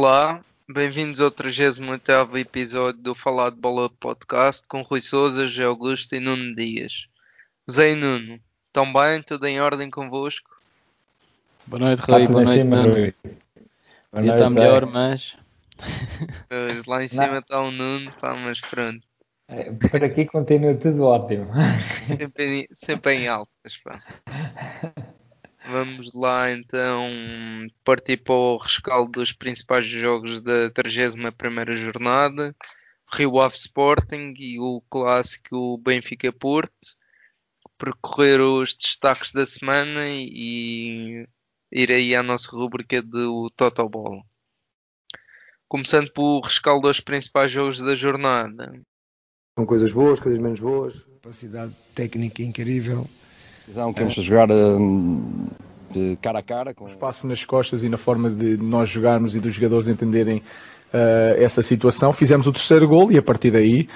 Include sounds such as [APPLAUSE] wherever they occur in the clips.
Olá, bem-vindos ao 38 episódio do Falar de Bola Podcast com Rui Souza, José Augusto e Nuno Dias. Zé e Nuno, estão bem? Tudo em ordem convosco? Boa noite, Rui. Boa noite, cima, Nuno. Rui. Podia estar melhor, mas... Pois, lá em cima está o Nuno, pá, mas pronto. É, por aqui continua tudo ótimo. Sempre, sempre em altas, pá. [LAUGHS] Vamos lá então partir para o rescaldo dos principais jogos da 31 jornada. Rio Ave Sporting e o clássico Benfica Porto. Percorrer os destaques da semana e ir aí à nossa rubrica do Total Ball. Começando pelo rescaldo dos principais jogos da jornada. Com coisas boas, coisas menos boas. Capacidade técnica incrível visão que vamos jogar hum, de cara a cara. Com... Espaço nas costas e na forma de nós jogarmos e dos jogadores entenderem uh, essa situação. Fizemos o terceiro gol e a partir daí.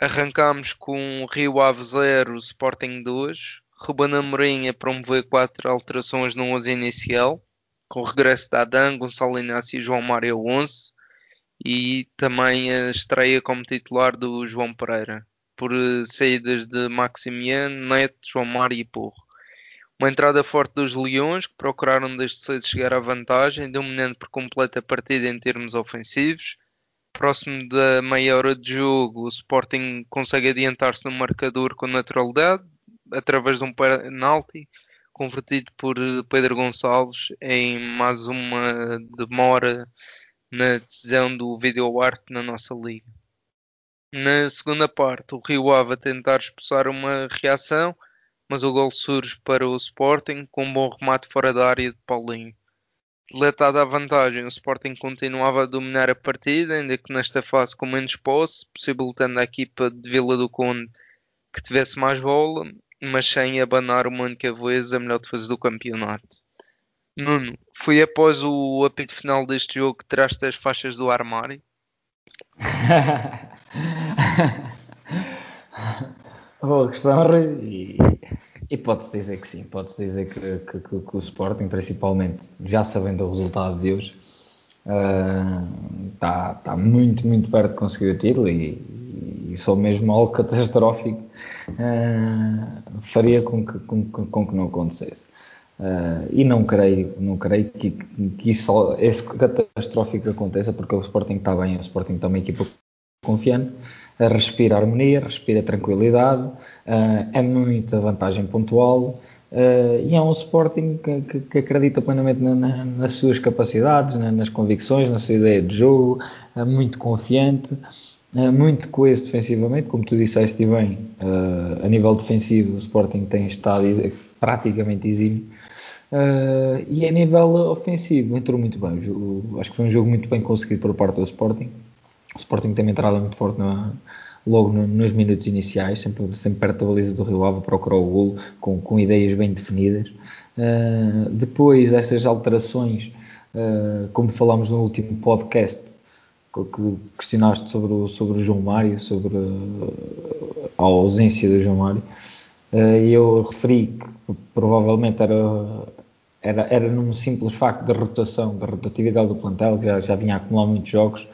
Arrancámos com Rio Ave 0, Sporting 2. Ruben Amorim a promover quatro alterações no 11 inicial, com o regresso da Adão, Gonçalo Inácio e João Mário 11, e também a estreia como titular do João Pereira por eh, saídas de Maximiano, Neto, João Mário e Porro. Uma entrada forte dos Leões, que procuraram desde cedo chegar à vantagem, dominando por completo a partida em termos ofensivos. Próximo da meia hora de jogo, o Sporting consegue adiantar-se no marcador com naturalidade, através de um penalti convertido por eh, Pedro Gonçalves em mais uma demora na decisão do vídeo arte na nossa liga. Na segunda parte, o Rio Ave a tentar expulsar uma reação, mas o gol surge para o Sporting com um bom remate fora da área de Paulinho. Deletada a vantagem, o Sporting continuava a dominar a partida, ainda que nesta fase com menos posse, possibilitando à equipa de Vila do Conde que tivesse mais bola, mas sem abanar uma única vez a melhor defesa do campeonato. Nuno, foi após o apito final deste jogo que tiraste as faixas do armário? [LAUGHS] [LAUGHS] Boa questão, Rui. E, e pode-se dizer que sim, pode-se dizer que, que, que, que, o Sporting, principalmente, já sabendo o resultado de hoje, está uh, tá muito, muito perto de conseguir o título e, e só mesmo algo catastrófico uh, faria com que, com, com que não acontecesse. Uh, e não creio, não creio que, que isso, esse catastrófico aconteça, porque o Sporting está bem, o Sporting está uma equipa confiante, respira harmonia, respira tranquilidade, uh, é muita vantagem pontual uh, e é um Sporting que, que, acredita plenamente na, na, nas suas capacidades, na, nas convicções, na sua ideia de jogo, uh, muito confiante, muito coeso defensivamente, como tu disseste bem, a nível defensivo o Sporting tem estado praticamente exímio. e a nível ofensivo entrou muito bem. acho que foi um jogo muito bem conseguido por parte do Sporting o Sporting tem uma entrada muito forte na, logo no, nos minutos iniciais, sempre, sempre perto da baliza do Rio Ave, procurou o golo com, com ideias bem definidas. Uh, depois, essas alterações, uh, como falámos no último podcast, que questionaste sobre o, sobre o João Mário, sobre a, a ausência do João Mário, e eu referi que provavelmente era, era, era num simples facto da rotação, da rotatividade do plantel, que já, já vinha a acumular muitos jogos,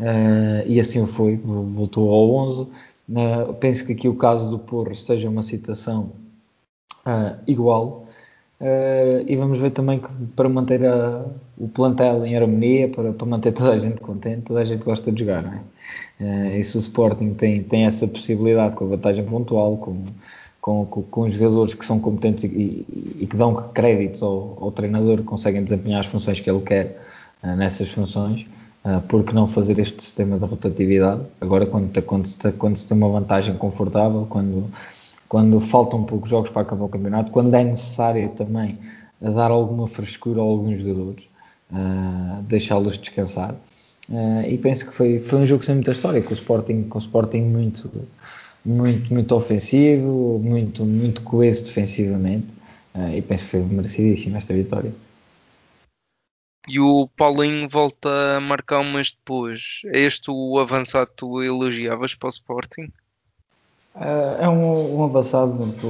Uh, e assim foi, voltou ao 11. Uh, eh, penso que aqui o caso do Porro seja uma situação uh, igual. e vamos ver também que para manter a, o plantel em harmonia, para, para, manter toda a gente contente, toda a gente gosta de jogar, não é? e se o Sporting tem, tem essa possibilidade com a vantagem pontual, com, com, com, com jogadores que são competentes e, e, e que dão créditos ao, ao, treinador, conseguem desempenhar as funções que ele quer nessas funções, Uh, por que não fazer este sistema de rotatividade? Agora, quando, quando, se, quando se tem uma vantagem confortável, quando, quando faltam poucos jogos para acabar o campeonato, quando é necessário também dar alguma frescura a alguns jogadores, uh, deixá-los descansar. Uh, e penso que foi, foi um jogo sem muita história, com o Sporting, com o Sporting muito, muito, muito ofensivo, muito, muito coeso defensivamente, e penso que foi merecidíssima esta vitória e o Paulinho volta a marcar um mês depois. É este o avançado que tu elogiavas para o Sporting? Uh, é um, um, avançado, é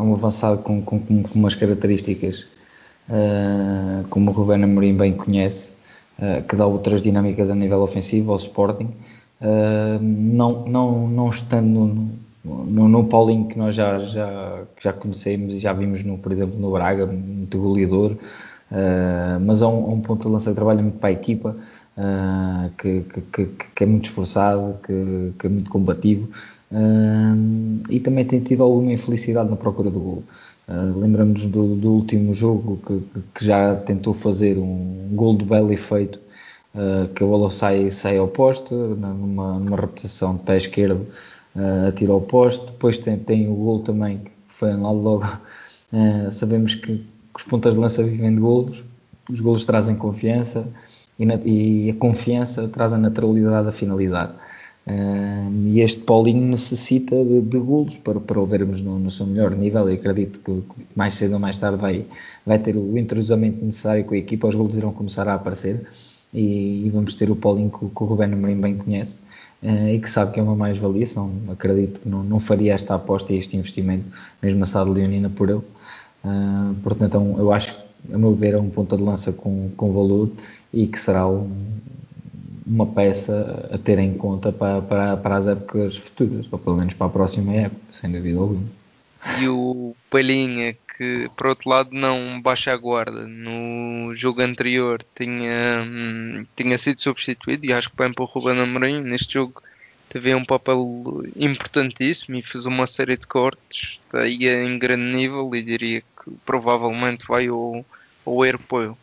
um avançado com, com, com umas características uh, como o Ruben Amorim bem conhece, uh, que dá outras dinâmicas a nível ofensivo ao Sporting. Uh, não, não, não estando no, no, no Paulinho que nós já, já, já conhecemos e já vimos, no, por exemplo, no Braga, muito goleador, uh, mas é um, um, ponto de lança que trabalha muito para a equipa, uh, que, que, que, é muito esforçado, que, que é muito combativo uh, e também tem tido alguma infelicidade na procura do gol. Lembramos do, do, último jogo que, já tentou fazer um gol de belo efeito, que a bola sai, sai ao poste, numa, numa reputação de pé esquerdo uh, atira ao posto. Depois tem, tem o gol também, que foi anulado logo. Uh, sabemos que, que, os pontas de lança vivem de golos, os golos trazem confiança e, na, e a confiança traz a naturalidade a finalizar. Uh, e este Paulinho necessita de, de golos para, para o vermos no, no, seu melhor nível e acredito que, mais cedo ou mais tarde vai, vai ter o entrosamento necessário com a equipa, os golos irão começar a aparecer e, e vamos ter o Paulinho que, que o Rubén Amorim bem conhece uh, e que sabe que é uma mais-valia, acredito que não, não faria esta aposta e este investimento, mesmo a Sado Leonina por ele. Uh, portanto, então, eu acho que, a meu ver, é um ponta de lança com, com valor e que será um, uma peça a ter em conta para, para, para as épocas futuras, ou pelo menos para a próxima época, sem dúvida alguma. E o Palhinha, que por outro lado não baixa a guarda, no jogo anterior tinha, hum, tinha sido substituído e acho que bem para o Ruben Amorim, neste jogo teve um papel importantíssimo e fez uma série de cortes, aí em grande nível e diria que provavelmente vai ao, ao europeu.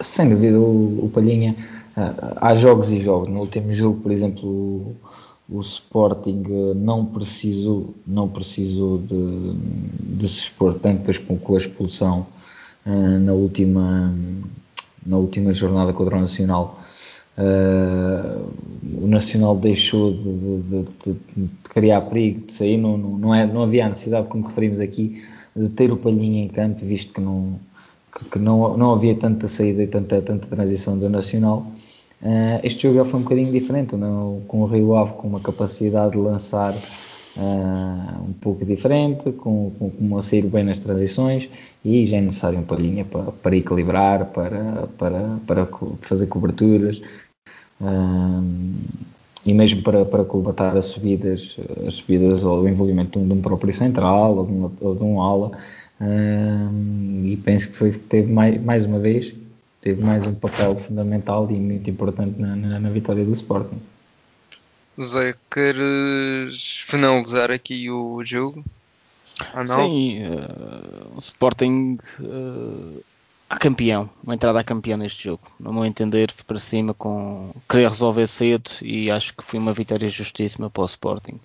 Sem dúvida, o, o Palhinha, ah, há jogos e jogos. No último jogo, por exemplo, o Sporting eh, não precisou, não precisou de, de se expor tanto depois com, com a expulsão uh, na, última, na última jornada contra o Nacional. Uh, o Nacional deixou de, de, de, criar perigo, de sair, não, não, não, é, não havia a necessidade, como referimos aqui, de ter o Palhinha em campo, visto que não, que, que não, não havia tanta saída e tanta, tanta transição do Nacional. Uh, este jogo já foi um bocadinho diferente, não? com o Rio Ave com uma capacidade de lançar uh, um pouco diferente, com, com, com a bem nas transições e já é necessário um palhinha para, para equilibrar, para, para, para fazer coberturas uh, e mesmo para, para colmatar as subidas, as subidas ou o envolvimento de um, de um próprio central ou de, uma, ou de um ala. e penso que foi, teve mais, mais uma vez teve mais um papel fundamental e muito importante na, na, na vitória do Sporting. Zé, queres finalizar aqui o jogo? Sim, uh, o Sporting uh, a campeão, uma entrada a campeão neste jogo. No meu entender, para cima, com querer resolver cedo e acho que foi uma vitória justíssima para o Sporting.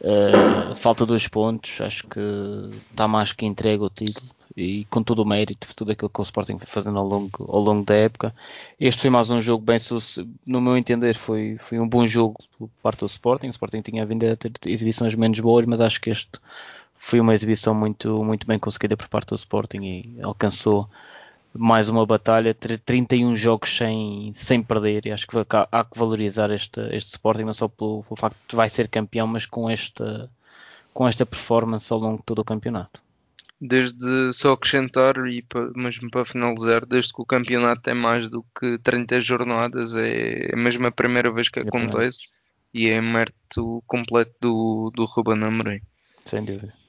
Uh, falta dois pontos, acho que está mais que entregue o título e com todo o mérito, tudo aquilo que o Sporting foi fazendo ao longo, ao longo da época. Este foi mais um jogo bem no meu entender, foi, foi um bom jogo por parte do Sporting. O Sporting tinha vindo a ter exibições menos boas, mas acho que este foi uma exibição muito, muito bem conseguida por parte do Sporting e alcançou mais uma batalha, 31 jogos sem, sem perder, e acho que há, que valorizar este, este Sporting, não só pelo, pelo facto de vai ser campeão, mas com esta, com esta performance ao longo de todo o campeonato desde só acrescentar e para, mesmo para finalizar, desde que o campeonato tem mais do que 30 jornadas, é, é mesmo a primeira vez que é acontece e é mérito completo do, do Ruben Amorim. Sem dúvida.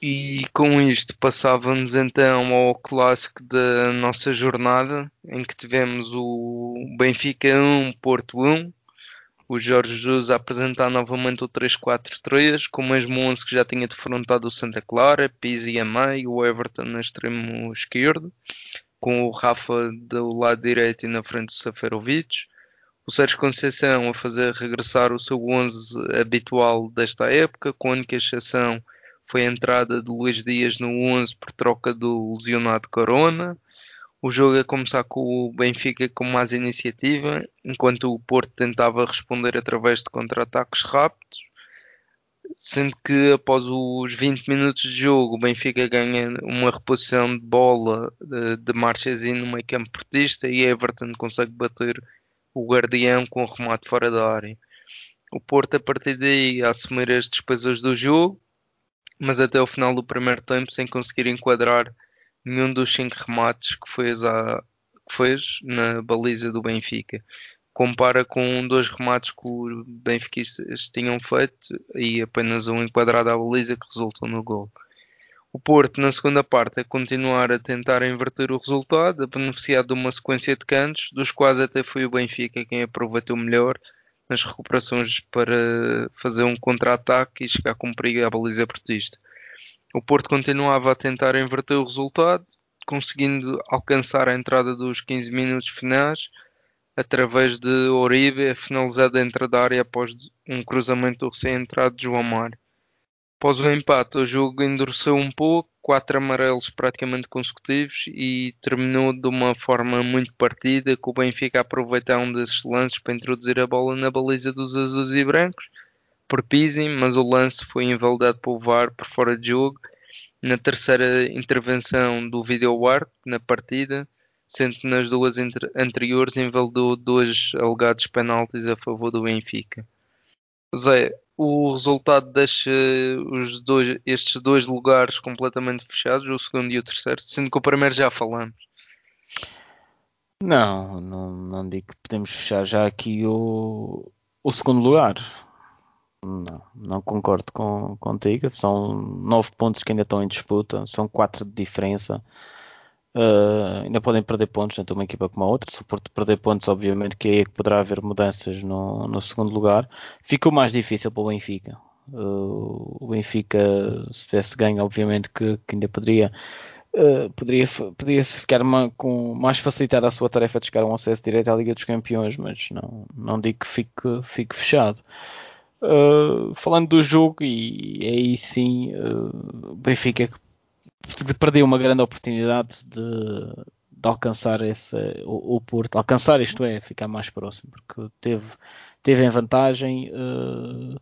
E com isto passávamos então ao clássico da nossa jornada, em que tivemos o Benfica 1, Porto 1, o Jorge Jesus a apresentar novamente o 3-4-3, com o mesmo 11 que já tinha defrontado o Santa Clara, Pizzi a meio, o Everton no extremo esquerdo, com o Rafa do lado direito e na frente o Saferovic. O Sérgio Conceição a fazer regressar o seu 11 habitual desta época, com a única exceção foi a entrada de Luís Dias no 11 por troca do lesionado Corona. O jogo a começar com o Benfica com mais iniciativa, enquanto o Porto tentava responder através de contra-ataques rápidos, sendo que após os 20 minutos de jogo o Benfica ganha uma reposição de bola de, de Marchesin no meio campo portista e Everton consegue bater o Guardião com o remate fora da área. O Porto a partir daí a assumir as despesas do jogo, mas até o final do primeiro tempo sem conseguir enquadrar nenhum dos cinco remates que foi, a, que fez na baliza do Benfica. Compara com dois remates que os benfiquistas tinham feito e apenas um enquadrado à baliza que resultou no gol. O Porto, na segunda parte, a continuar a tentar inverter o resultado, a beneficiar de uma sequência de cantos, dos quais até foi o Benfica quem aproveitou melhor nas recuperações para fazer um contra-ataque e chegar com perigo à baliza portista. O Porto continuava a tentar inverter o resultado, conseguindo alcançar a entrada dos 15 minutos finais através de Oribe, finalizado dentro da área após um cruzamento recém-entrado de João Mário. Após o empate, o jogo endureceu um pouco, quatro amarelos praticamente consecutivos e terminou de uma forma muito partida, com o Benfica a aproveitar um desses lances para introduzir a bola na baliza dos azuis e brancos por Pizzi, mas o lance foi invalidado pelo VAR por fora de jogo. Na terceira intervenção do vídeo art na partida, sendo que nas duas anteriores invalidou dois alegados penaltis a favor do Benfica. Zé, o resultado deixa os dois, estes dois lugares completamente fechados, o segundo e o terceiro, sendo que o primeiro já falamos. Não, não, não digo que podemos fechar já aqui o, o segundo lugar. Não, não concordo com, contigo. São nove pontos que ainda estão em disputa, são quatro de diferença. Uh, ainda podem perder pontos, tanto uma equipa como a outra. Se o Porto perder pontos, obviamente que é que poderá haver mudanças no, no segundo lugar. Ficou mais difícil para o Benfica. Uh, o Benfica, se tivesse ganho, obviamente que, que ainda poderia, uh, poderia, poderia ficar uma, com mais facilitada a sua tarefa de chegar a um acesso direto à Liga dos Campeões, mas não, não digo que fique, fique fechado. Uh, falando do jogo, e aí sim, o Benfica perdeu uma grande oportunidade de, de alcançar esse, o, o, Porto, alcançar isto é, ficar mais próximo, porque teve, teve em vantagem. Uh,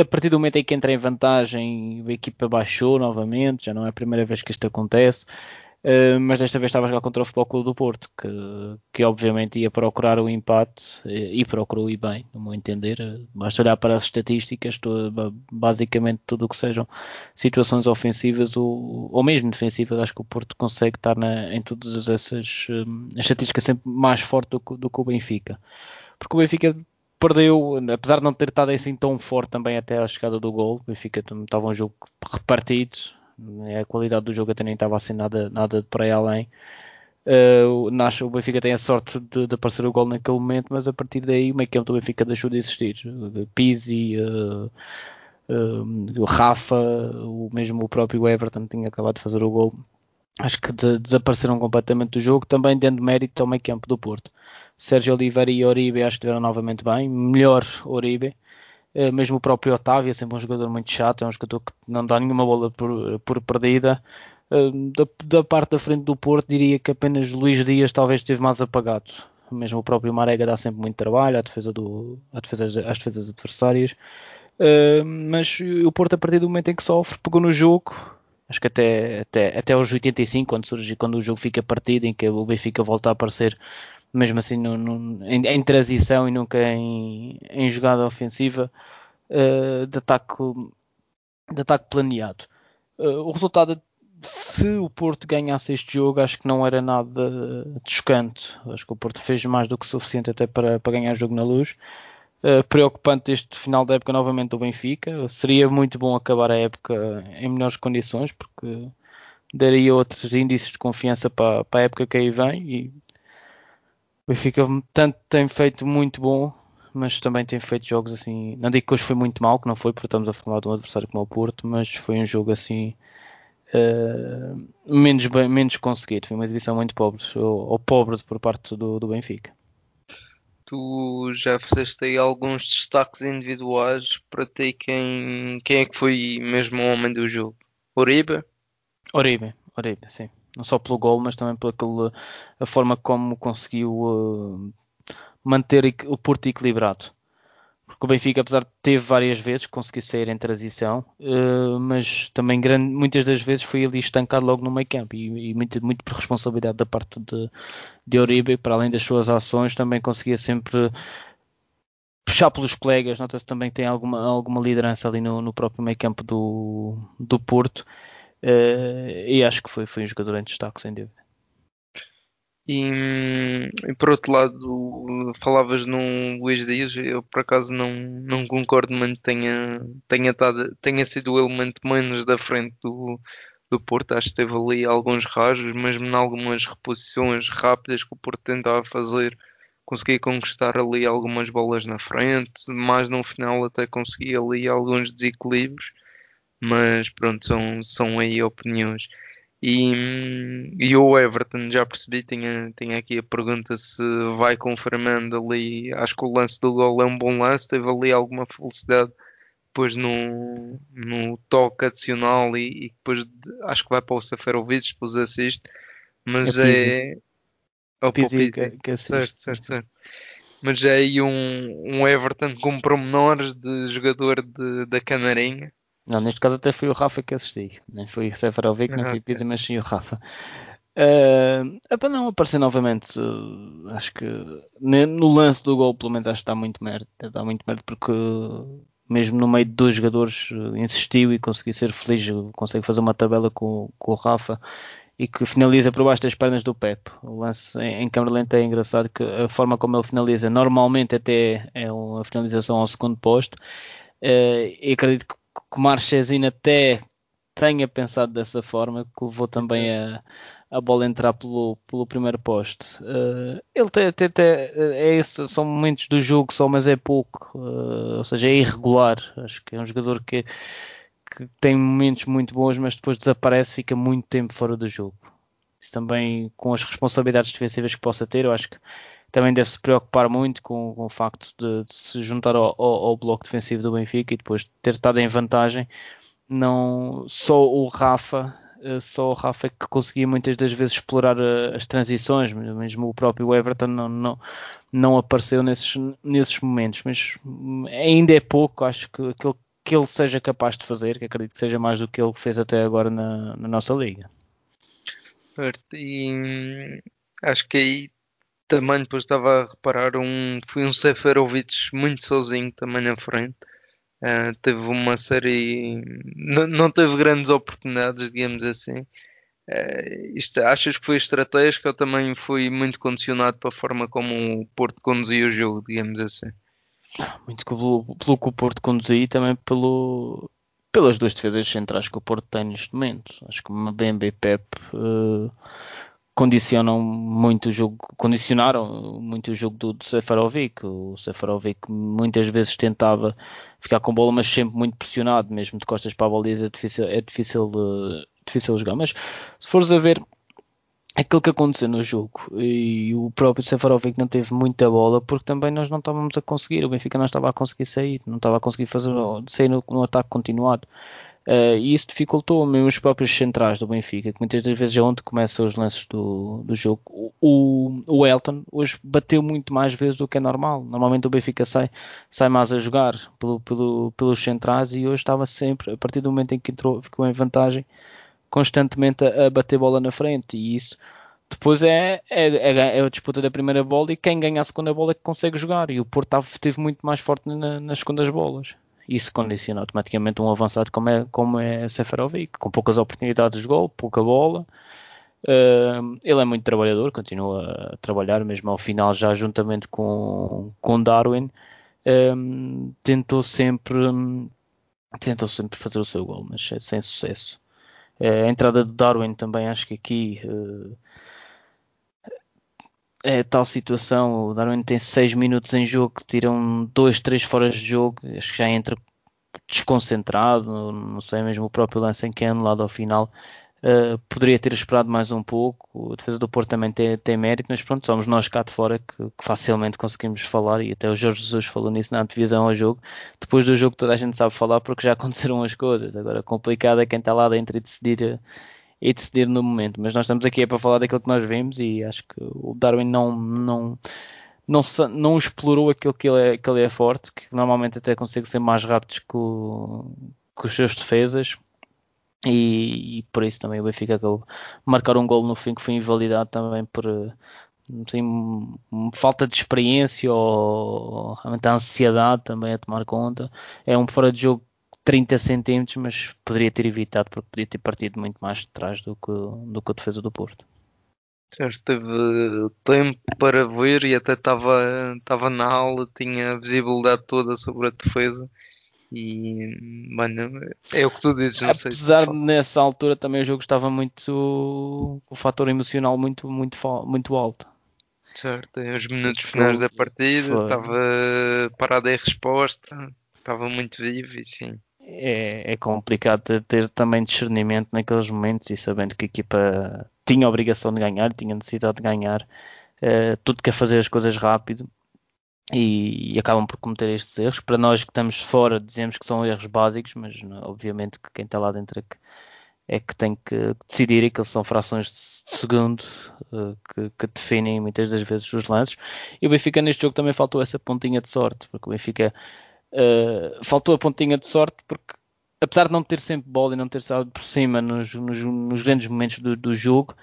a partir do momento em que entra em vantagem, a equipa baixou novamente, já não é a primeira vez que isto acontece. Uh, mas desta vez estava a jogar contra o Futebol Clube do Porto, que, que obviamente ia procurar o empate e, e procurou e bem, no meu entender. Basta olhar para as estatísticas, todo, basicamente tudo o que sejam situações ofensivas ou, ou mesmo defensivas, acho que o Porto consegue estar na, em todas essas um, estatísticas sempre mais forte do, do que o Benfica. Porque o Benfica perdeu, apesar de não ter estado assim tão forte também até a chegada do gol, o Benfica estava um jogo repartido? A qualidade do jogo até nem estava assim nada, nada por aí além. Uh, o Benfica tem a sorte de, de, aparecer o gol naquele momento, mas a partir daí o meio campo do Benfica deixou de existir. Pizzi, uh, uh, Rafa, o mesmo o próprio Everton tinha acabado de fazer o gol. Acho que de, desapareceram completamente do jogo, também dando mérito ao meio campo do Porto. Sérgio Oliveira e Oribe acho que estiveram novamente bem, melhor Oribe. Eh, mesmo o próprio Otávio é sempre um jogador muito chato, é um jogador que não dá nenhuma bola por, por perdida. Eh, da, da, parte da frente do Porto, diria que apenas Luís Dias talvez esteve mais apagado. Mesmo o próprio Marega dá sempre muito trabalho à defesa do, à defesa, às defesas adversárias. Uh, mas o Porto, a partir do momento em que sofre, pegou no jogo. Acho que até, até, até aos 85, quando, surge, quando o jogo fica partido, em que o Benfica volta a aparecer mesmo assim no, no, em, em, transição e nunca em, em jogada ofensiva uh, de, ataque, de ataque planeado. Uh, o resultado, se o Porto ganhasse este jogo, acho que não era nada chocante. Acho que o Porto fez mais do que suficiente até para, para ganhar jogo na luz. Uh, preocupante este final da época novamente do Benfica. Seria muito bom acabar a época em melhores condições, porque daria outros índices de confiança para, para a época que aí vem e o Benfica tanto tem feito muito bom, mas também tem feito jogos assim. Não digo que hoje foi muito mal, que não foi, porque estamos a falar de um adversário como o Porto, mas foi um jogo assim uh, menos, bem, menos conseguido. Foi uma exibição muito pobre, ou, ou pobre por parte do, do Benfica. Tu já fizeste aí alguns destaques individuais para ter quem, quem é que foi mesmo o homem do jogo? Oribe? Oribe, Oribe, sim não só pelo gol, mas também pela a forma como conseguiu uh, manter o Porto equilibrado. Porque o Benfica, apesar de ter várias vezes conseguiu sair em transição, uh, mas também grande, muitas das vezes foi ali estancado logo no meio campo e, e muito, muito por responsabilidade da parte de, de Oribe, para além das suas ações, também conseguia sempre puxar pelos colegas. Nota-se também que tem alguma, alguma liderança ali no, no próprio meio campo do, do Porto Uh, e acho que foi, foi um jogador em destaque, sem dúvida. E, e, por outro lado, falavas num Luís Dias, eu por acaso não, não concordo muito tenha, tenha, tenha sido o elemento menos da frente do, do Porto. Acho que teve ali alguns rasgos, mesmo em algumas reposições rápidas que o Porto tentava fazer, conseguia conquistar ali algumas bolas na frente, mas no final até conseguia ali alguns desequilíbrios. Mas pronto, são, são aí opiniões. E, e o Everton, já percebi, tinha, tinha aqui a pergunta se vai confirmando ali. Acho que o lance do gol é um bom lance, teve ali alguma felicidade depois no, no toque adicional e, e depois de, acho que vai para o Seferovic, depois assiste. Mas é. é o Pizzi que, que assiste. Certo, certo, certo. Mas é aí um, um Everton com promenores de jogador de, da Canarinha não, neste caso até foi o Rafa que assisti. Nem foi o Seferovic, nem foi o Pizzi, mas sim o Rafa. Uh, para não aparecer novamente, uh, acho que no lance do gol, pelo menos, acho que está muito mérito. Dá muito mérito porque, mesmo no meio de dois jogadores, uh, insistiu e conseguiu ser feliz. Consegue fazer uma tabela com, com o Rafa e que finaliza por baixo das pernas do Pep. O lance em, em câmera lenta é engraçado que a forma como ele finaliza, normalmente até é uma finalização ao segundo posto. Uh, e acredito que que o Marchesin até tenha pensado dessa forma, que levou também a, a bola entrar pelo, pelo primeiro poste. Uh, ele tem, tem, tem, é esse, são momentos do jogo só, mas é pouco, uh, ou seja, é irregular. Acho que é um jogador que, que tem momentos muito bons, mas depois desaparece, fica muito tempo fora do jogo. Isso também com as responsabilidades defensivas que possa ter, eu acho que também deve se preocupar muito com, com o facto de, de, se juntar ao, ao, ao, bloco defensivo do Benfica e depois ter estado em vantagem. Não só o Rafa, eh, só o Rafa que conseguia muitas das vezes explorar eh, as transições, mesmo o próprio Everton não, não, não apareceu nesses, nesses momentos, mas ainda é pouco, acho que aquilo que ele seja capaz de fazer, que acredito que seja mais do que ele fez até agora na, na nossa liga. E acho que aí também depois estava a reparar um foi um Seferovic muito sozinho também na frente. Uh, teve uma série não, teve grandes oportunidades digamos assim. Uh, isto, achas que foi estratégico ou também foi muito condicionado para a forma como o Porto conduzia o jogo digamos assim? Muito pelo, pelo que o Porto conduzia e também pelo pelas duas defesas centrais que o Porto tem neste momento. Acho que uma BMB Pep uh, condicionam muito o jogo, condicionaram muito o jogo do, do Seferovic. O Seferovic muitas vezes tentava ficar com bola, mas sempre muito pressionado, mesmo de costas para a baliza, é difícil, é difícil, uh, difícil jogar. Mas se fores a ver aquilo que aconteceu no jogo e o próprio Seferovic não teve muita bola porque também nós não estávamos a conseguir, o Benfica não estava a conseguir sair, não estava a conseguir fazer sair no, no ataque continuado. Uh, e isso dificultou mesmo os próprios centrais do Benfica, que muitas das vezes é onde começam os lances do, do jogo. O, o Elton hoje bateu muito mais vezes do que é normal. Normalmente o Benfica sai, sai mais a jogar pelo, pelo, pelos centrais e hoje estava sempre, a partir do momento em que entrou, ficou em vantagem, constantemente a, a bater bola na frente. E isso depois é, é, é, é, a disputa da primeira bola e quem ganha a segunda bola é que consegue jogar. E o Porto esteve muito mais forte na, nas segundas bolas isso condiciona automaticamente um avançado como é, como é Seferovic, com poucas oportunidades de gol, pouca bola. Uh, ele é muito trabalhador, continua a trabalhar, mesmo ao final, já juntamente com, com Darwin, um, tentou sempre tentou sempre fazer o seu gol, mas sem sucesso. Uh, a entrada do Darwin também acho que aqui uh, é tal situação. O Darwin tem 6 minutos em jogo, tiram 2, 3 fora de jogo. Acho que já entra desconcentrado. Não sei, mesmo o próprio lance em que é anulado ao final. Uh, poderia ter esperado mais um pouco. A defesa do Porto também tem, tem mérito, mas pronto, somos nós cá de fora que, que, facilmente conseguimos falar. E até o Jorge Jesus falou nisso na antevisão ao jogo. Depois do jogo, toda a gente sabe falar porque já [LAUGHS] aconteceram as coisas. Agora, complicado é quem está lá dentro e decidir e decidir no momento. Mas nós estamos aqui é para falar daquilo que nós vimos e acho que o Darwin não, não, não, não explorou aquilo que ele, é, que ele é forte, que normalmente até consegue ser mais rápido que, o, que os seus defesas. E, e, por isso também o Benfica acabou marcar um gol no fim que foi invalidado também por assim, falta de experiência ou realmente a ansiedade também a tomar conta. É um fora de jogo 30 centímetros, mas poderia ter evitado porque podia ter partido muito mais de trás do que, do que a defesa do Porto. Certo, teve tempo para ver e até estava na aula, tinha a visibilidade toda sobre a defesa. E, mano, é o que tu dizes, não Apesar sei. Apesar de nessa altura também o jogo estava muito. o fator emocional muito, muito, muito alto. Certo, os minutos finais da partida, foi. estava parada em resposta, estava muito vivo e sim. É, é complicado ter, também discernimento naqueles momentos e sabendo que a equipa tinha a obrigação de ganhar, tinha necessidade de ganhar, uh, tudo quer fazer as coisas rápido e, e, acabam por cometer estes erros. Para nós que estamos fora, dizemos que são erros básicos, mas obviamente que quem está lá dentro é que, é que tem que decidir e que são frações de segundo uh, que, que, definem muitas das vezes os lances. E o Benfica neste jogo também faltou essa pontinha de sorte, porque o Benfica uh, faltou a pontinha de sorte porque apesar de não ter sempre bola e não ter estado por cima nos, nos, nos grandes momentos do, do jogo,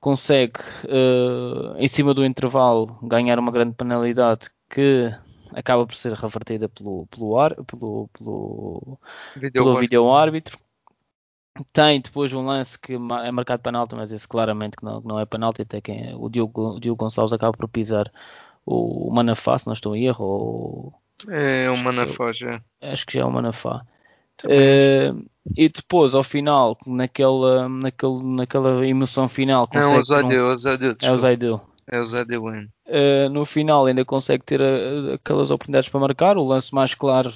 consegue, uh, em cima do intervalo, ganhar uma grande penalidade que acaba por ser revertida pelo, pelo, ar, pelo, pelo, video pelo vídeo árbitro. Tem depois um lance que é marcado penalti, mas esse claramente que não, não é penalti, até quem o Diogo, o Diogo Gonçalves acaba por pisar o, o Manafá, se não estou em erro. Ou, é o Manafá já. Acho que já é o Manafá. Uh, e depois, ao final, naquela, naquela, naquela emoção final, consegue. Não, o Zadeu, um... o Zadeu, é o Zadeu. É o Zadeu uh, No final, ainda consegue ter a, eh, aquelas oportunidades para marcar. O lance mais claro,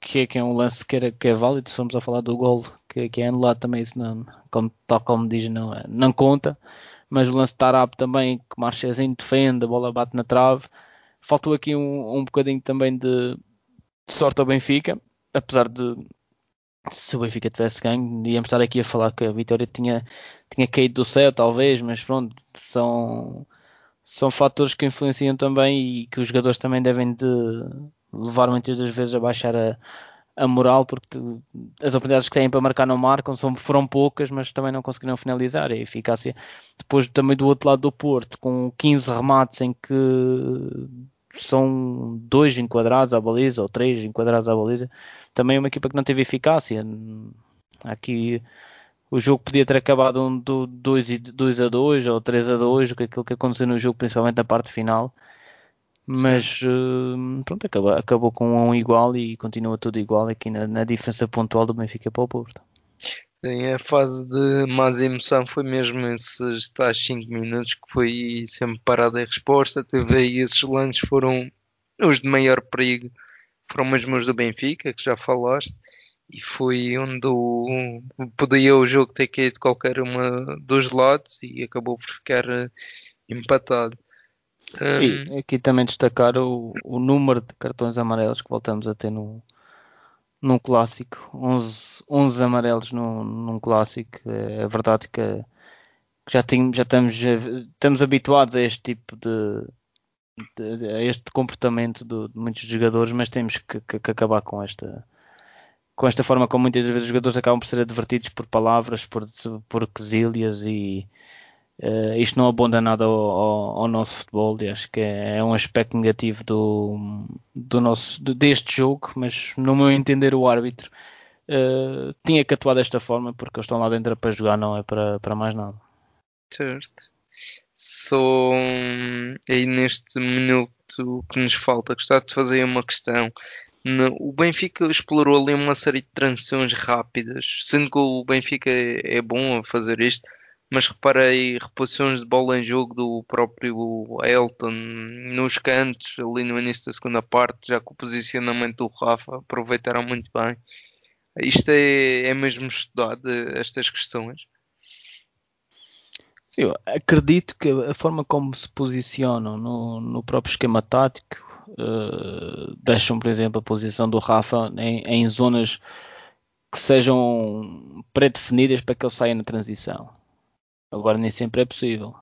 que é, que é um lance que, era, que é válido, se formos a falar do gol, que, que é anulado também, isso não, como, tal como diz, não, não conta. Mas o lance de Tarap também, que Marchezinho defende, a bola bate na trave. Faltou aqui um, um bocadinho também de, sorte ao Benfica, apesar de se o Benfica tivesse ganho, íamos estar aqui a falar que a vitória tinha, tinha caído do céu, talvez, mas pronto, são, são fatores que influenciam também e que os jogadores também devem de levar muitas das vezes a baixar a, a moral, porque as oportunidades que têm para marcar não marcam, são, foram poucas, mas também não conseguiram finalizar. A eficácia, depois também do outro lado do Porto, com 15 remates em que são dois enquadrados à baliza ou três enquadrados à baliza. Também é uma equipa que não teve eficácia. Aqui o jogo podia ter acabado um 2 a 2 ou 3 a 2, aquilo que aconteceu no jogo, principalmente na parte final. Mas uh, pronto, acabou, acabou com um igual e continua tudo igual aqui na, na diferença pontual do Benfica para o Porto. Sim, a fase de mais emoção foi mesmo esses tais 5 minutos que foi sempre parada a resposta. Teve aí esses lances foram os de maior perigo, foram mesmo os do Benfica, que já falaste, e foi onde o, podia o jogo ter caído de qualquer uma dos lados e acabou por ficar eh, empatado. Um, e aqui também destacar o, o número de cartões amarelos que voltamos a ter no, num clássico, 11, 11 amarelos num, num clássico. É, verdade que, já, tem, já estamos, já estamos habituados a este tipo de, de a este comportamento de, de, muitos jogadores, mas temos que, que, que, acabar com esta com esta forma como muitas vezes os jogadores acabam por ser advertidos por palavras, por, por quesilhas e Uh, isto não abonda nada ao, ao, ao, nosso futebol e acho que é, é um aspecto negativo do, do nosso, deste jogo, mas no meu entender o árbitro uh, tinha que atuar desta forma porque eles estão lá dentro para jogar, não é para, para mais nada. Certo. Só aí neste minuto que nos falta, gostava de fazer uma questão. o Benfica explorou ali uma série de transições rápidas, sendo que o Benfica é, é bom a fazer isto mas reparei reposições de bola em jogo do próprio Elton nos cantos, ali no início da segunda parte, já com o posicionamento do Rafa, aproveitaram muito bem. Isto é, é mesmo estudado, estas questões? Sim, acredito que a forma como se posicionam no, no próprio esquema tático uh, deixam, por exemplo, a posição do Rafa em, em zonas que sejam pré-definidas para que ele saia na transição Agora nem sempre é possível.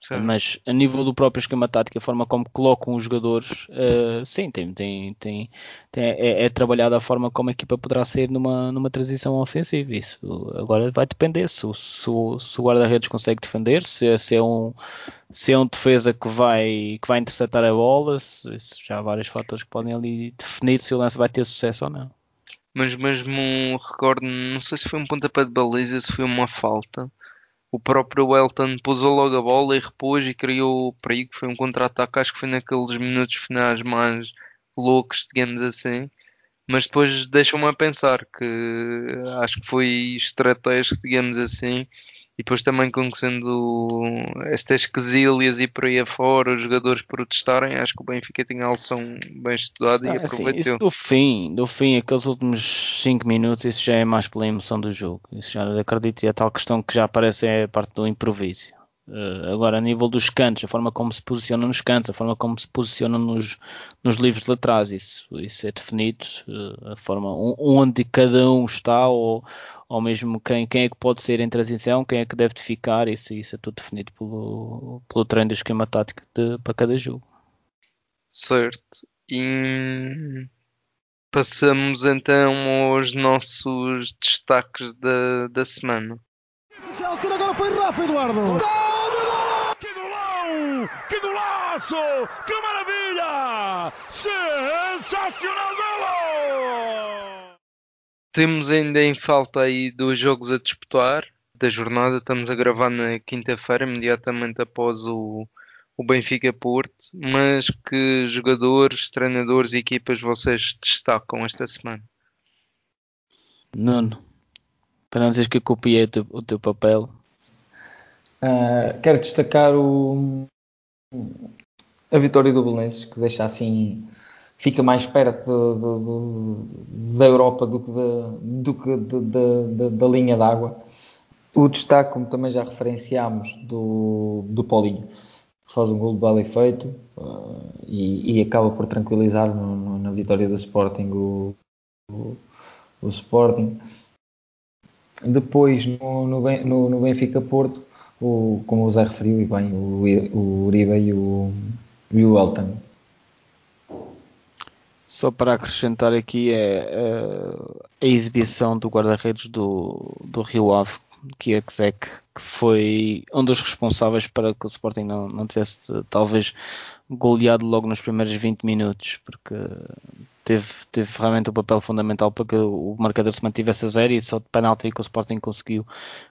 Sim. Mas a nível do próprio esquema tático, a forma como colocam os jogadores, uh, sim, tem, tem, tem, tem é, é, trabalhada a forma como a equipa poderá sair numa, numa transição ofensiva. Isso agora vai depender se, se, se o guarda-redes consegue defender, se, se, é um, se é um defesa que vai, que vai interceptar a bola, se, já há vários fatores que podem ali definir se o lance vai ter sucesso ou não. Mas mesmo recordo, não sei se foi um pontapé de baliza, se foi uma falta o próprio Elton pusou logo a bola e repôs e criou perigo. Foi um contra-ataque, acho que foi naqueles minutos finais mais loucos, digamos assim. Mas depois deixou-me a pensar que acho que foi estratégico, digamos assim, e depois também conhecendo estas quesílias e por aí afora, os jogadores protestarem, acho que o Benfica tinha a lição bem estudada e ah, aproveitou. Assim, do fim, do fim, aqueles últimos 5 minutos, isso já é mais pela emoção do jogo. Isso já acredito, e a tal questão que já aparece é a parte do improviso. Uh, agora, a nível dos cantos, a forma como se posiciona nos cantos, a forma como se posiciona nos, nos livros de trás, isso, isso é definido, uh, a forma onde cada um está, ou, ou mesmo quem, quem é que pode ser em transição, quem é que deve ficar, isso, isso é tudo definido pelo, pelo treino do esquema tático de, para cada jogo. Certo. E passamos então aos nossos destaques da, da semana. Agora foi Rafa Eduardo. Que golaço! Que maravilha! Sensacional golo! Temos ainda em falta aí dois jogos a disputar da jornada. Estamos a gravar na quinta-feira, imediatamente após o, o Benfica Porto. Mas que jogadores, treinadores e equipas vocês destacam esta semana? Nuno, para não dizer que eu copiei o teu, o teu papel. Uh, quero destacar o, a vitória do Belenenses, que deixa assim, fica mais perto da Europa do que, da, do que da linha d'água. O destaque, como também já referenciámos, do, do Paulinho, que faz um gol de belo efeito uh, e, e, acaba por tranquilizar no, no, na vitória do Sporting o, o, o Sporting. Depois, no, no, no Benfica Porto, o, como o Zé referiu, e bem, o, o Uribe e o, e o Elton. Só para acrescentar aqui é eh, a exibição do guarda-redes do, do Rio Ave, que é que foi um dos responsáveis para que o Sporting não, não tivesse talvez goleado logo nos primeiros 20 minutos, porque teve, teve realmente um papel fundamental para que o marcador se mantivesse a zero e só de penalti que o Sporting conseguiu,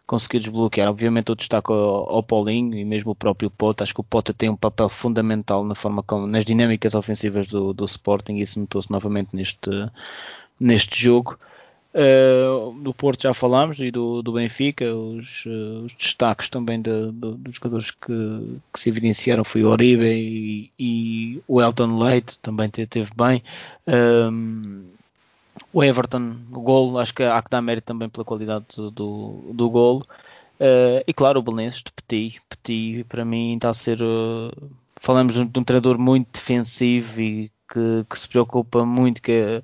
conseguiu desbloquear. Obviamente eu destaco ao, ao Paulinho e mesmo o próprio Pota. Acho que o Pota tem um papel fundamental na forma como, nas dinâmicas ofensivas do, do Sporting e isso notou-se novamente neste, neste jogo. Uh, do Porto já falámos e do, do Benfica, os, uh, os destaques também de, de, dos jogadores que, que, se evidenciaram foi o Oribe e, e o Elton Leite, também teve bem. Um, o Everton, o gol, acho que há que dar mérito também pela qualidade do, do, do gol. Uh, e claro, o Belenenses de Petit, Petit para mim está a ser. falamos de um, de um treinador muito defensivo e que, que se preocupa muito que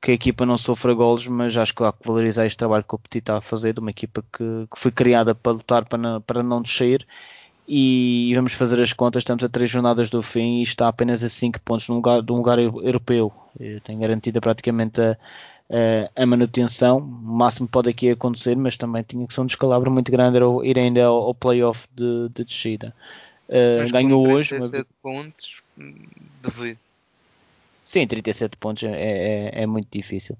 que a equipa não sofra golos, mas acho que há que valorizar este trabalho que o Petit está a fazer, de uma equipa que, que foi criada para lutar para não, para não descer. E vamos fazer as contas, estamos a três jornadas do fim e está apenas a 5 pontos num lugar, num lugar europeu. Eu tenho garantida praticamente a, a, a, manutenção. O máximo pode aqui acontecer, mas também tinha que ser um descalabro muito grande era ir ainda ao, ao playoff de, de descida. Uh, ganhou hoje. Mas... pontos, devido. Sim, 37 pontos é, é, é muito difícil.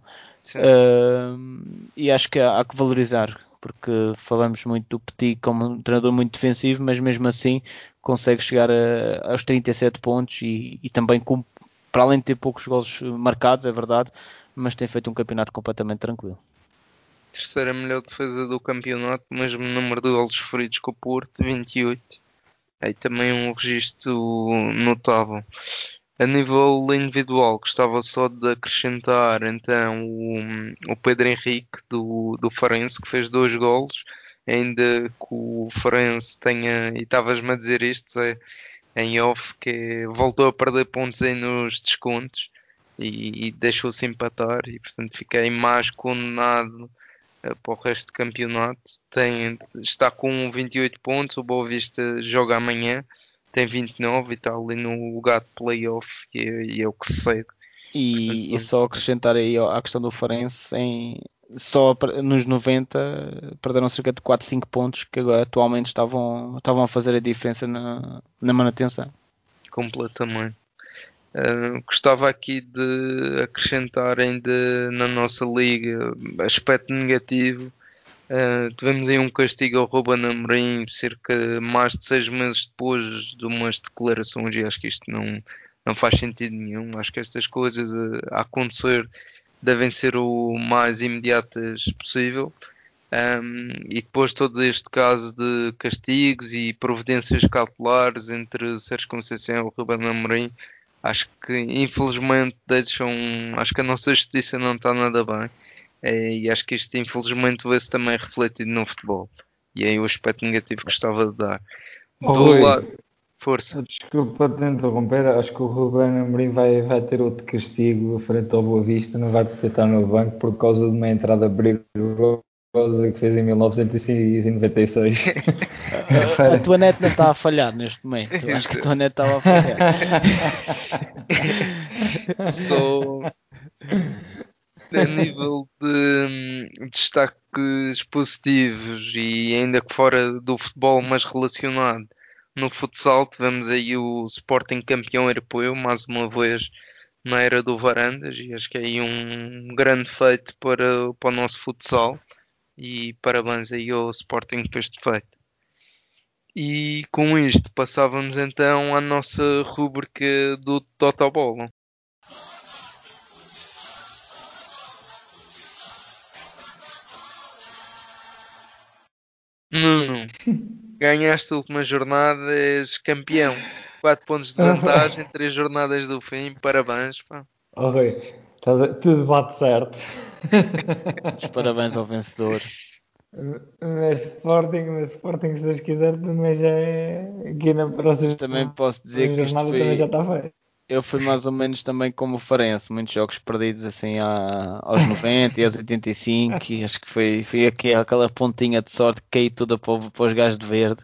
Uh, e acho que há, há, que valorizar, porque falamos muito do Petit como um treinador muito defensivo, mas mesmo assim consegue chegar a, aos 37 pontos e, e também com, para além de ter poucos gols marcados, é verdade, mas tem feito um campeonato completamente tranquilo. Terceira melhor defesa do campeonato, mesmo número de gols feridos com o Porto, 28. Aí também um registro notável. A nível individual, gostava só de acrescentar então o, o Pedro Henrique do, do Farense, que fez dois golos, ainda que o Farense tenha, e estavas-me a dizer isto, é, em off, que voltou a perder pontos aí nos descontos e, e deixou-se empatar, e portanto fiquei mais condenado uh, para o resto do campeonato. Tem, está com 28 pontos, o Boa Vista joga amanhã tem 29 e está ali no lugar de playoff e, e é o que se segue. E, e só acrescentar aí à questão do Farense, em, só nos 90 perderam cerca de 4, 5 pontos que agora atualmente estavam, estavam a fazer a diferença na, na manutenção. Completamente. Uh, gostava aqui de acrescentar ainda na nossa liga aspecto negativo Uh, tivemos aí um castigo ao Ruben Amorim cerca mais de seis meses depois de umas declarações e acho que isto não, não faz sentido nenhum. Acho que estas coisas a, a acontecer devem ser o mais imediatas possível. Um, e depois todo este caso de castigos e providências cautelares entre Sérgio Conceição e Ruben Amorim, acho que infelizmente deixam, acho que a nossa justiça não está nada bem e acho que isto infelizmente vê-se também refletido no futebol e é aí o aspecto negativo que gostava de dar. Oh, Do Rui, lado, força. Desculpa te interromper, acho que o Ruben Amorim vai, vai ter outro castigo frente ao Boa Vista, não vai poder estar no banco por causa de uma entrada perigosa que fez em 1996. a, a tua net não está a falhar neste momento. Acho que a tua net estava a falhar. [LAUGHS] Sou a nível de hum, destaques positivos e ainda que fora do futebol, mas relacionado no futsal, tivemos aí o Sporting campeão europeu, mais uma vez na era do Varandas, e acho que é aí um grande feito para, para o nosso futsal e parabéns aí ao Sporting por este feito. E com isto passávamos então à nossa rubrica do Totobolo. Ganhaste a última jornada, és campeão. 4 pontos de vantagem, [LAUGHS] 3 jornadas do fim, parabéns. Pá. Oh, Rui, tudo bate certo. Os parabéns ao vencedor. Mas Sporting, mas Sporting, se Deus quiser, também já é aqui na próxima. Também posso dizer que isto foi, também já está feito. Eu fui mais ou menos também como o Farense, muitos jogos perdidos assim aos [LAUGHS] 90 e aos 85, e acho que foi, foi aqui, aquela pontinha de sorte que caiu toda para, para os gajos de verde,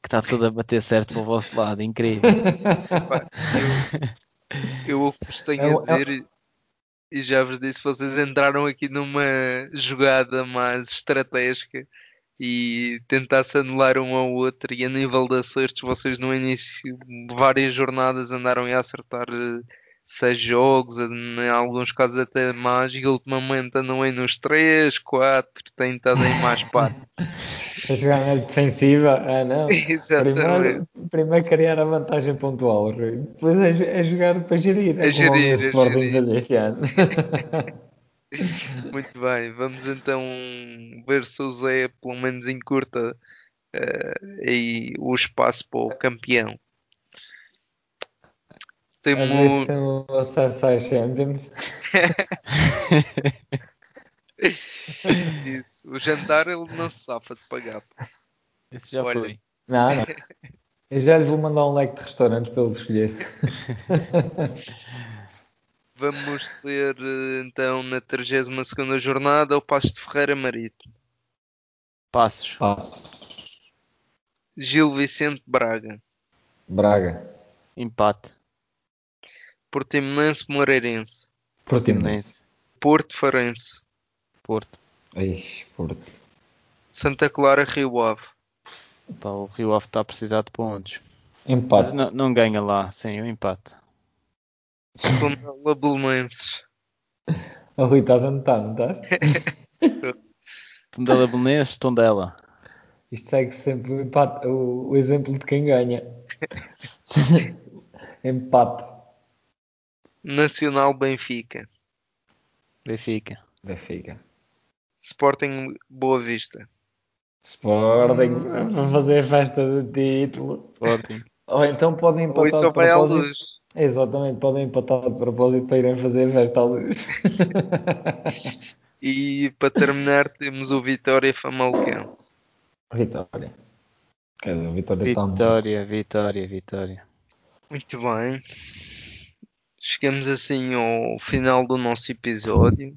que está tudo a bater certo para o vosso lado, incrível. eu, eu vos tenho a é dizer e já vos disse, vocês entraram aqui numa jogada mais estratégica e tentasse anular um ao outro e a nível de acertos vocês no início várias jornadas andaram a acertar eh, seis jogos, em alguns casos até mais, e ultimamente andam aí nos 3, 4, têm estado em mais parte. [LAUGHS] A jogar na defensiva, ah não. Exatamente. Primeiro, primeiro criar a vantagem pontual, depois é, é jogar para gerir, é, é gerir, como o Sporting fazer este ano. [LAUGHS] [LAUGHS] Muito bem, vamos então ver se o Zé pelo menos encurta uh, aí o espaço para o campeão. Temos. Champions. [LAUGHS] Isso. O jantar ele não se safa de pagar. Esse já Olha. foi. Não, não. Eu já lhe vou mandar um leque de restaurantes para ele escolher. [LAUGHS] Vamos ter então na 32 jornada o Passos de Ferreira Marítimo. Passos. Passos. Gil Vicente Braga. Braga. Empate. Portimonense Moreirense. Portimonense. Porto Farense. Porto. Ixi, Porto. Santa Clara Rio Ave. Pá, o Rio Ave está a precisar de pontos. Empate. Não, não, ganha lá, sim, o um empate. Tondela Belenenses. O Rui, estás a notar, não estás? [LAUGHS] Tondela Belenenses, Tondela. Isto segue sempre o, empate, o, o exemplo de quem ganha. [LAUGHS] empate. Nacional Benfica. Benfica. Benfica. Sporting Boa Vista. Sporting, vamos fazer a festa do título. Sporting. Ou então podem empatar Ou isso vai à luz. Exatamente, podem empatar de propósito para irem fazer a festa à luz. e para terminar temos o Vitória Famalicão. Vitória. Quer dizer, Vitória Vitória, Vitória, Vitória. Muito bem. Chegamos assim ao final do nosso episódio.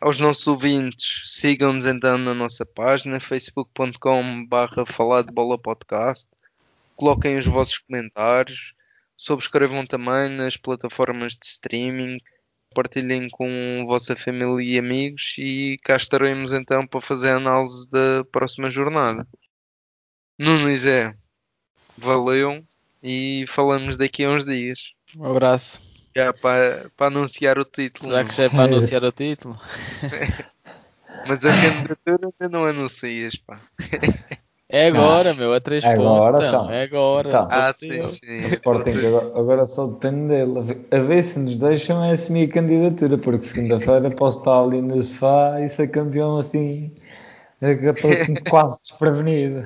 Aos nossos ouvintes, sigam-nos então na nossa página facebook.com.br falar de bola podcast. Coloquem os vossos comentários subscrevam também nas plataformas de streaming, partilhem com a vossa família e amigos e cá estaremos então para fazer a análise da próxima jornada. Nuno e Zé, valeu e falamos daqui a uns dias. Um abraço. Já para, para anunciar o título. Já que já é para anunciar o título. [LAUGHS] Mas a candidatura ainda não anuncias, pá. [LAUGHS] É agora, meu, a três É pontos. agora, então, então. É agora. Então. Ah, sim, sim. O Sporting agora, agora só depende dele. A ver, se nos deixam é assumir a candidatura, porque segunda-feira posso estar ali no sofá e ser campeão assim, [LAUGHS] quase desprevenido.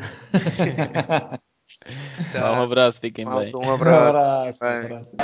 Tá. Um abraço, fiquem bem. Um abraço. Um abraço. Um abraço.